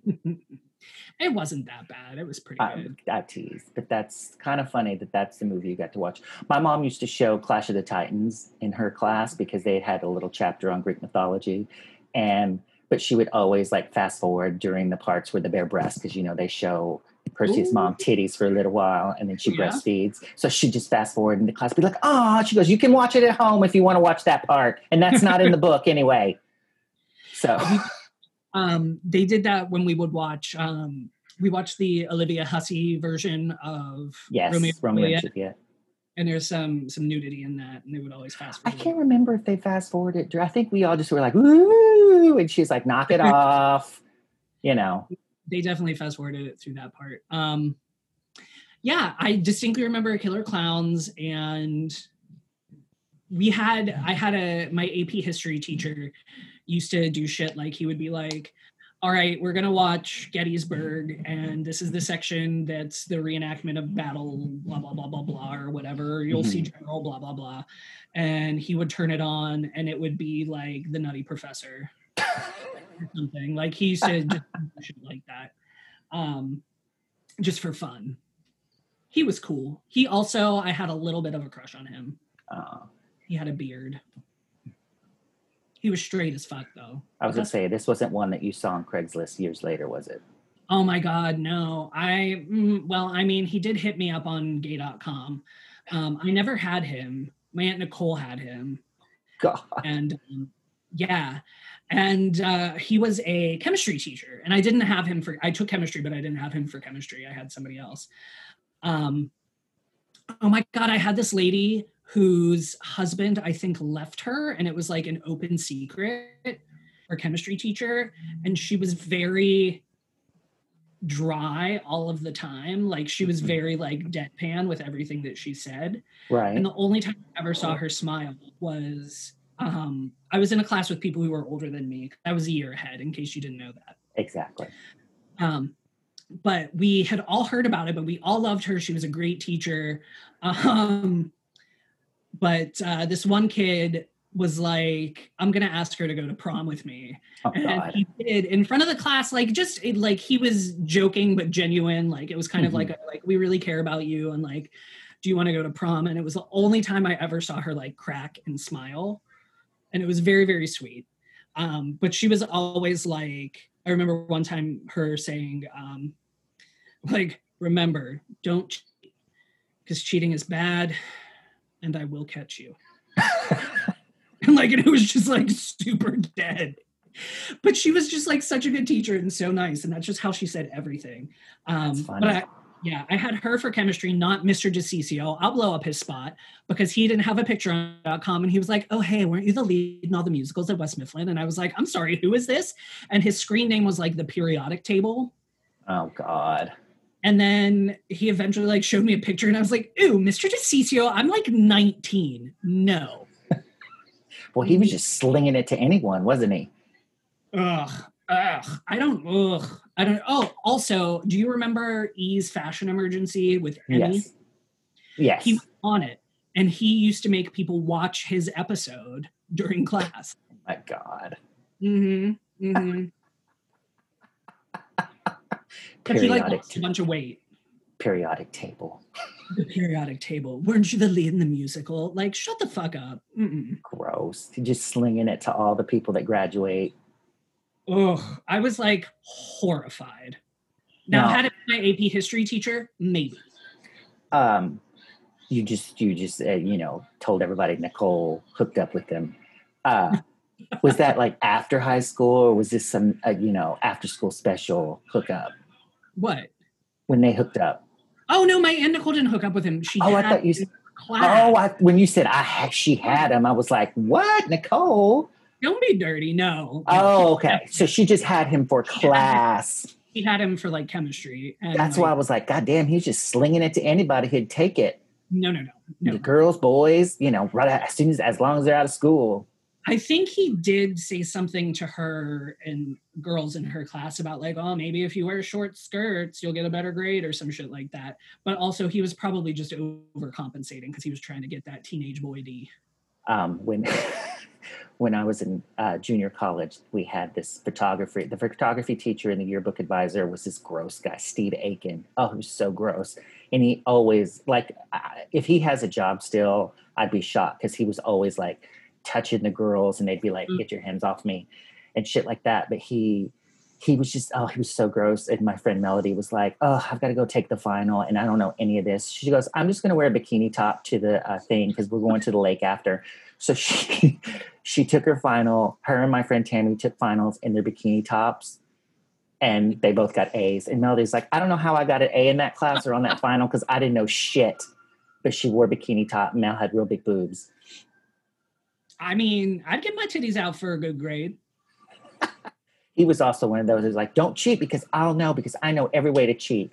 it wasn't that bad. It was pretty I, good. I tease, but that's kind of funny that that's the movie you got to watch. My mom used to show Clash of the Titans in her class because they had a little chapter on Greek mythology, and but she would always like fast forward during the parts where the bare breasts because you know they show Percy's Ooh. mom titties for a little while and then she Yeah. breastfeeds. So she just fast forward in the class, be like, "Oh," she goes, "You can watch it at home if you want to watch that part, and that's not in the book anyway." So Um, they did that when we would watch. Um, we watched the Olivia Hussey version of yes, Romeo, Romeo, and and Juliet, Juliet. and there's some some nudity in that, and they would always fast forward. I can't remember if they fast forwarded. I think we all just were like, "Ooh," and she's like, "Knock it off," you know. They definitely fast forwarded it through that part. Um, yeah, I distinctly remember Killer Clowns, and we had I had a my AP history teacher used to do shit like he would be like, "All right, we're gonna watch Gettysburg, and this is the section that's the reenactment of battle, blah blah blah blah blah, or whatever. You'll see General blah blah blah," and he would turn it on, and it would be like the Nutty Professor or something. Like he used to just shit like that, um, just for fun. He was cool. He also, I had a little bit of a crush on him. Uh, He had a beard. He was straight as fuck though. I was gonna say this wasn't one that you saw on Craigslist years later, was it? Oh my god, no. I mm, well, I mean, he did hit me up on gay.com. Um, I never had him. My aunt Nicole had him. God, and um, yeah and uh, he was a chemistry teacher and i didn't have him for i took chemistry but i didn't have him for chemistry i had somebody else um, oh my god, I had this lady whose husband I think left her, and it was like an open secret. Her chemistry teacher, and she was very dry all of the time. Like she was Mhm. very like deadpan with everything that she said. Right. And the only time I ever saw her smile was um, I was in a class with people who were older than me. I was a year ahead, in case you didn't know that. exactly. Um, but we had all heard about it, but we all loved her. She was a great teacher. Um, but uh, this one kid was like, I'm to ask her to go to prom with me. Oh And God. he did in front of the class, like just it, like he was joking but genuine. Like it was kind of Mhm. like a, like we really care about you and like, do you want to go to prom? And it was the only time I ever saw her like crack and smile, and it was very very sweet. Um, but she was always like, I remember one time her saying, um, like, remember, don't cheat because cheating is bad, and I will catch you. and like and it was just like super dead but she was just like such a good teacher and so nice and that's just how she said everything um That's funny. but I, yeah i had her for chemistry not mr DeCiccio. i'll blow up his spot because he didn't have a picture on .com and he was like oh hey weren't you the lead in all the musicals at west mifflin and i was like i'm sorry who is this and his screen name was like the periodic table oh God. And then he eventually like showed me a picture and i was like ooh mr DeCiccio, i'm like 19 no Well, he was just slinging it to anyone, wasn't he? Ugh, ugh. I don't. Ugh. I don't. Oh, also, do you remember E's Fashion Emergency with Emme? Yes. Yes. He was on it, and he used to make people watch his episode during class. Oh My God. Mm-hmm. Mm-hmm. But he like Periodic, lost a bunch of weight. periodic table. The periodic table. Weren't you the lead in the musical? Like, shut the fuck up. Mm-mm. Gross. Just slinging it to all the people that graduate. Ugh. I was like horrified. Now, No. had it been my AP history teacher, maybe. Um, you just, you just, uh, you know, told everybody Nicole hooked up with them. Uh, was that like after high school, or was this some, uh, you know, after school special hookup What? when they hooked up? Oh no, my aunt Nicole didn't hook up with him. She Oh, I thought you. Oh, I, when you said I she had him, I was like, what, Nicole? Don't be dirty. No. Oh, okay. So she just had him for class. He had him for like chemistry. And That's why I was like, God damn, he's just slinging it to anybody who'd take it. No, no, no, The girls, boys, you know, right as soon as as long as they're out of school. I think he did say something to her and girls in her class about like, oh, maybe if you wear short skirts, you'll get a better grade or some shit like that. But also, he was probably just overcompensating because he was trying to get that teenage boy D. Um, when when I was in uh, junior college, we had this photography. The photography teacher and the yearbook advisor was this gross guy, Steve Aiken. Oh, he was so gross. And he always like, if he has a job still, I'd be shocked because he was always like touching the girls, and they'd be like, Mm. "Get your hands off me," and shit like that. But he he was just oh he was so gross. And my friend melody was like oh i've got to go take the final and i don't know any of this. She goes i'm just going to wear a bikini top to the uh, thing because we're going to the lake after. So she she took her final her and my friend tammy took finals in their bikini tops and they both got a's. And melody's like i don't know how i got an a in that class or on that final because i didn't know shit. But she wore a bikini top and mel had real big boobs I mean, I'd get my titties out for a good grade. he was also one of those who's like, don't cheat because I'll know because I know every way to cheat.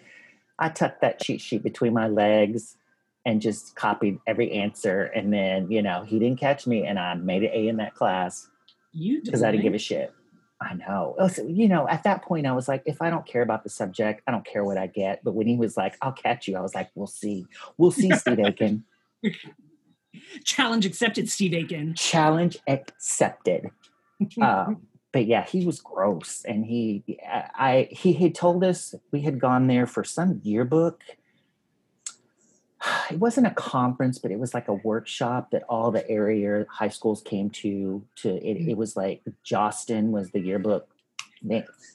I tucked that cheat sheet between my legs and just copied every answer. And then, you know, he didn't catch me and I made an A in that class You because I didn't give a shit. I know. Oh, so, you know, at that point, I was like, if I don't care about the subject, I don't care what I get. But when he was like, I'll catch you, I was like, we'll see. We'll see, Steve Aiken. Challenge accepted, Steve Aiken. Challenge accepted. um, but yeah, he was gross, and he, I, he had told us we had gone there for some yearbook. It wasn't a conference, but it was like a workshop that all the area high schools came to. To it, it was like Jostens was the yearbook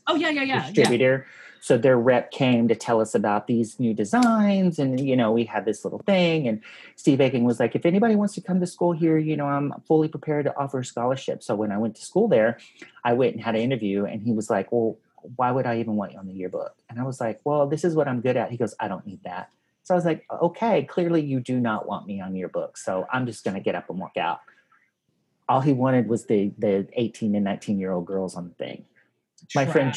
oh yeah, yeah, yeah, yeah. So their rep came to tell us about these new designs, and you know we had this little thing. And Steve Aiken was like, "If anybody wants to come to school here, you know, I'm fully prepared to offer a scholarship." So when I went to school there, I went and had an interview, and he was like, "Well, why would I even want you on the yearbook?" And I was like, "Well, this is what I'm good at." He goes, "I don't need that." So I was like, okay, clearly you do not want me on your book. So I'm just going to get up and walk out. All he wanted was the the 18 and 19 year old girls on the thing. My friend Trash.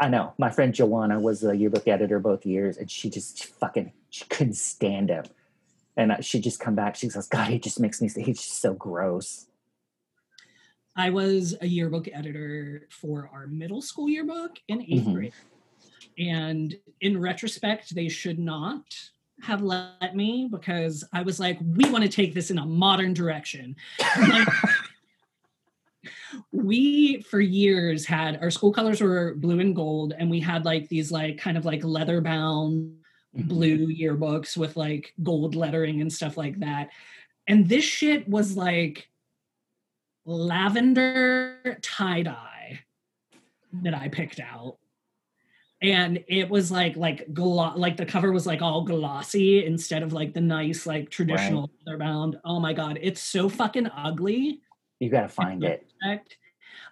I know my friend Joanna was the yearbook editor both years, and she just fucking she couldn't stand him. And she'd just come back. She says, "God, he just makes me. Say he's just so gross." I was a yearbook editor for our middle school yearbook in 8th Mhm. grade. And in retrospect, they should not have let me because I was like, we want to take this in a modern direction. Like, we, for years, had our school colors were blue and gold, and we had like these, like, kind of like leather bound Mhm. blue yearbooks with like gold lettering and stuff like that. And this shit was like lavender tie dye that I picked out. And it was like like glo- like the cover was like all glossy instead of like the nice like traditional leather bound. Oh my god, it's so fucking ugly. You got to find it.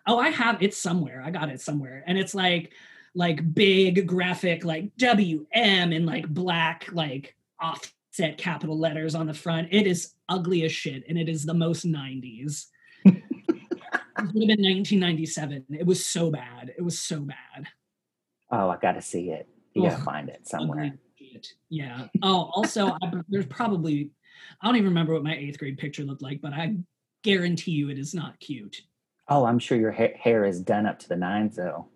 Oh, I have it somewhere. I got it somewhere. And it's like like big graphic like WM in like black like offset capital letters on the front. It is ugly as shit and it is the most 90s. it would have been 1997. It was so bad. It was so bad. Oh, I got to see it. You got to find it somewhere. Yeah. Oh, also, I, there's probably, I don't even remember what my eighth grade picture looked like, but I guarantee you it is not cute. Oh, I'm sure your ha- hair is done up to the nines, though.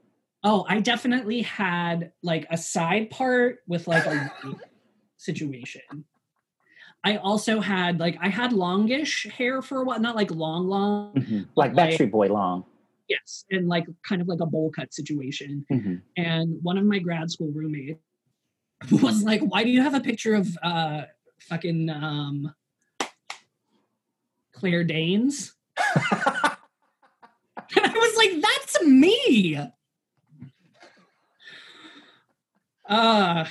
Oh, I definitely had like a side part with like a situation. I also had like I had longish hair for a while, not like long, long. Mhm. Like Like- Backstreet Boy long. Yes, and like kind of like a bowl cut situation. Mhm. And one of my grad school roommates was like, "Why do you have a picture of uh fucking um Claire Danes?" And I was like, "That's me." Uh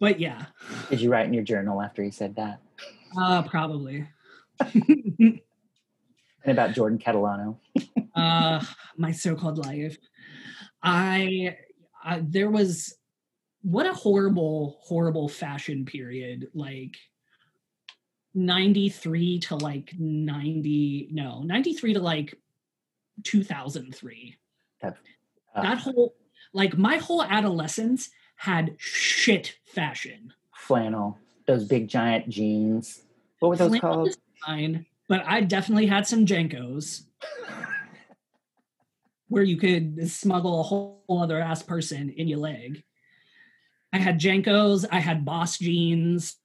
but yeah, Did you write in your journal after he said that? uh probably. And about Jordan Catalano? uh my so-called life I, I there was what a horrible horrible fashion period like 93 to like 90 no 93 to like 2003 Uh, that whole like my whole adolescence had shit fashion flannel, those big giant jeans. What were those Flannel called? fine, but I definitely had some JNCOs where you could smuggle a whole other ass person in your leg. I had JNCOs, I had Boss jeans.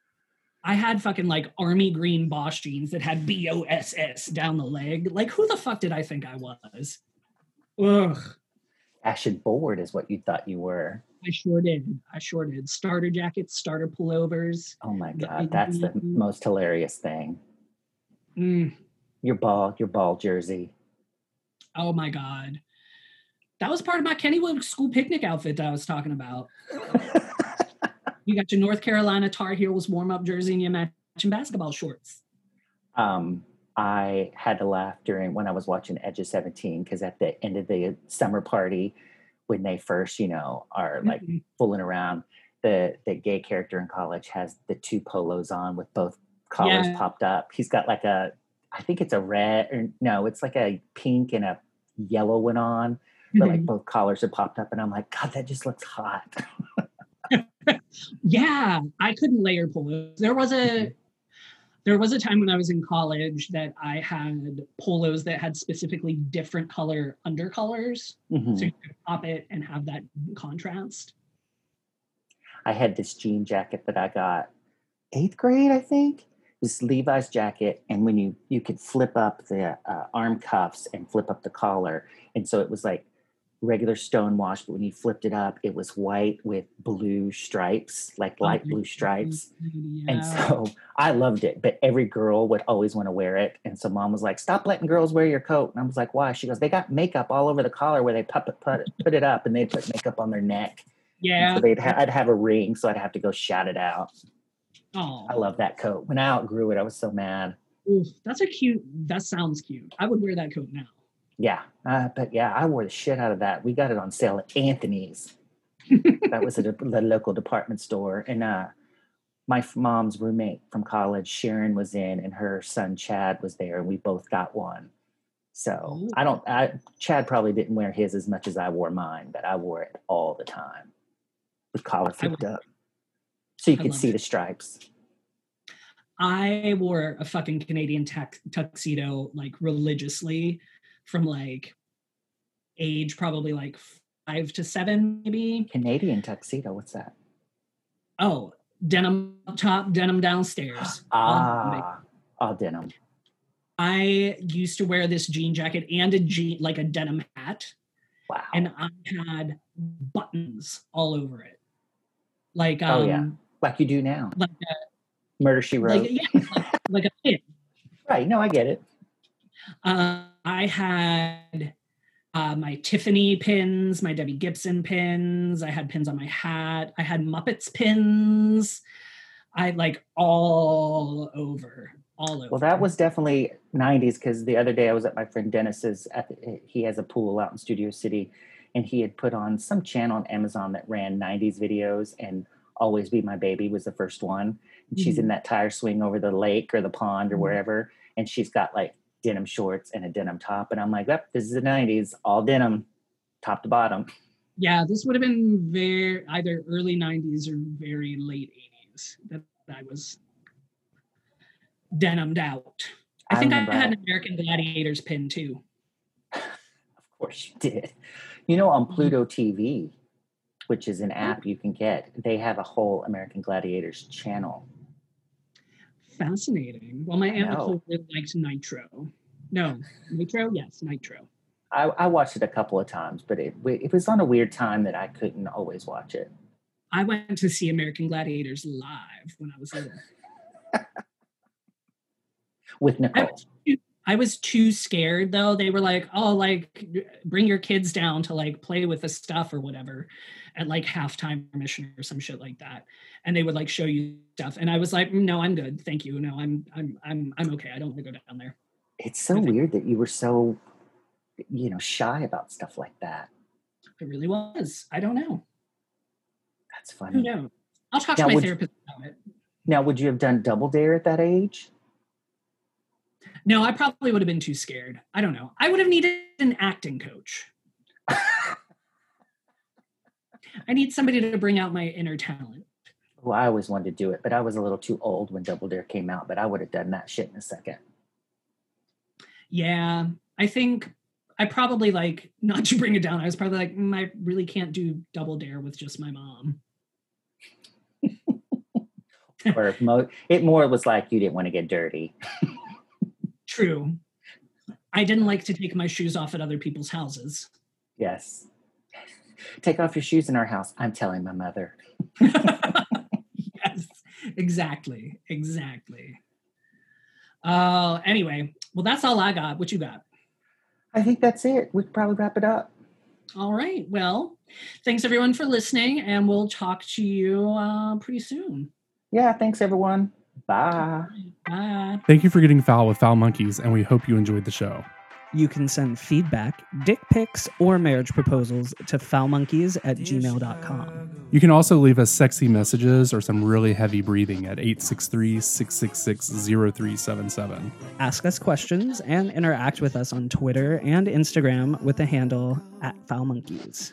I had fucking like army green Boss jeans that had B O S S down the leg. Like, who the fuck did I think I was? Ugh, Fashion forward is what you thought you were. I sure did. I sure did. Starter jackets, starter pullovers. Oh my god, that's the most hilarious thing. Mm. Your ball, your ball jersey. Oh my god. That was part of my Kennywood school picnic outfit that I was talking about. You got your North Carolina Tar Heels warm up jersey and your matching basketball shorts. um, I had to laugh during when I was watching Edge of 17 because at the end of the summer party, when they first, you know, are like Mhm. fooling around, the the gay character in college has the two polos on with both collars Yeah. popped up. He's got like a, I think it's a red or no, it's like a pink and a yellow one on, but like Mhm. both collars are popped up, and I'm like, God, that just looks hot. yeah, I couldn't layer polos. There was a there was a time when I was in college that I had polos that had specifically different color undercolors. Mhm. So you could pop it and have that contrast. I had this jean jacket that I got eighth grade, I think. This Levi's jacket, and when you you could flip up the uh, arm cuffs and flip up the collar, and so it was like regular stonewash, but when you flipped it up, it was white with blue stripes, like oh, light Okay. blue stripes. Yeah. And so I loved it, but every girl would always want to wear it. And so mom was like, "Stop letting girls wear your coat." And I was like, "Why?" She goes, "They got makeup all over the collar where they put it, put it, put it up, and they put makeup on their neck." And yeah. So they'd ha- I'd have a ring, so I'd have to go shout it out. Oh, I love that coat. When I outgrew it, I was so mad. oof, that's a cute. That sounds cute. I would wear that coat now. Yeah, uh, but yeah, I wore the shit out of that. We got it on sale at Anthony's. that was at a, the local department store, and uh, my f- mom's roommate from college, Sharon, was in, and her son Chad was there, and we both got one. So Ooh. I don't. I, Chad probably didn't wear his as much as I wore mine, but I wore it all the time with collar flipped up, so you I could see it. the stripes. I wore a fucking Canadian tux- tuxedo like religiously from like age probably like five to seven, maybe. Canadian tuxedo. What's that? Oh, denim up top, denim downstairs. Um, Ah, all denim. I used to wear this jean jacket and a jean, like a denim hat, Wow. and I had buttons all over it. Like, um, Oh, yeah. like you do now. like, that. Murder She Wrote. like, yeah, like, like a pin. right. No, I get it. Uh, I had uh, my Tiffany pins, my Debbie Gibson pins. I had pins on my hat. I had Muppets pins. I like all over, all over. Well, that was definitely 90s because the other day I was at my friend Dennis's. At the, he has a pool out in Studio City, and he had put on some channel on Amazon that ran 90s videos, and Always Be My Baby was the first one. And she's in that tire swing over the lake or the pond or Mhm. wherever, and she's got like denim shorts and a denim top. And I'm like, yep, this is the 90s, all denim, top to bottom. yeah. This would have been very either early '90s or very late '80s that I was denimed out. I I think I, had an American Gladiators pin too. Of course you did. You know, on Mhm. Pluto TV, which is an app you can get, they have a whole American Gladiators channel. Fascinating. Well, my aunt. Nicole really liked Nitro. No, Nitro. Yes, Nitro. I, I watched it a couple of times, but it it was on a weird time that I couldn't always watch it. I went to see American Gladiators live when I was little. with Nicole. I was too scared though. They were like, "Oh, like bring your kids down to like play with the stuff or whatever," at like halftime mission or some shit like that. And they would like show you stuff, and I was like, "No, I'm good, thank you. No, I'm I'm I'm I'm okay. I don't want to go down there." It's so weird that you were so, you know, shy about stuff like that. It really was. I don't know. That's Who funny. knows? I'll talk Now, to my would you- therapist about it. Now, would you have done Double Dare at that age? No, I probably would have been too scared. I don't know. I would have needed an acting coach. I need somebody to bring out my inner talent. Well, I always wanted to do it, but I was a little too old when Double Dare came out. But I would have done that shit in a second. Yeah, I think I probably like not to bring it down. I was probably like, mm, I really can't do double dare with just my mom. Or mo- it more was like you didn't want to get dirty. True. I didn't like to take my shoes off at other people's houses. Yes. Take off your shoes in our house. I'm telling my mother. yes, exactly, exactly. Uh, anyway, well, that's all I got. What you got? I think that's it. We could probably wrap it up. All right. Well, thanks everyone for listening, and we'll talk to you uh, pretty soon. Yeah. Thanks, everyone. Bye. Bye. Thank you for getting foul with Foul Monkeys, and we hope you enjoyed the show. You can send feedback, dick pics, or marriage proposals to foulmonkeys at gmail.com. You can also leave us sexy messages or some really heavy breathing at 863 666 0377. Ask us questions and interact with us on Twitter and Instagram with the handle at foulmonkeys.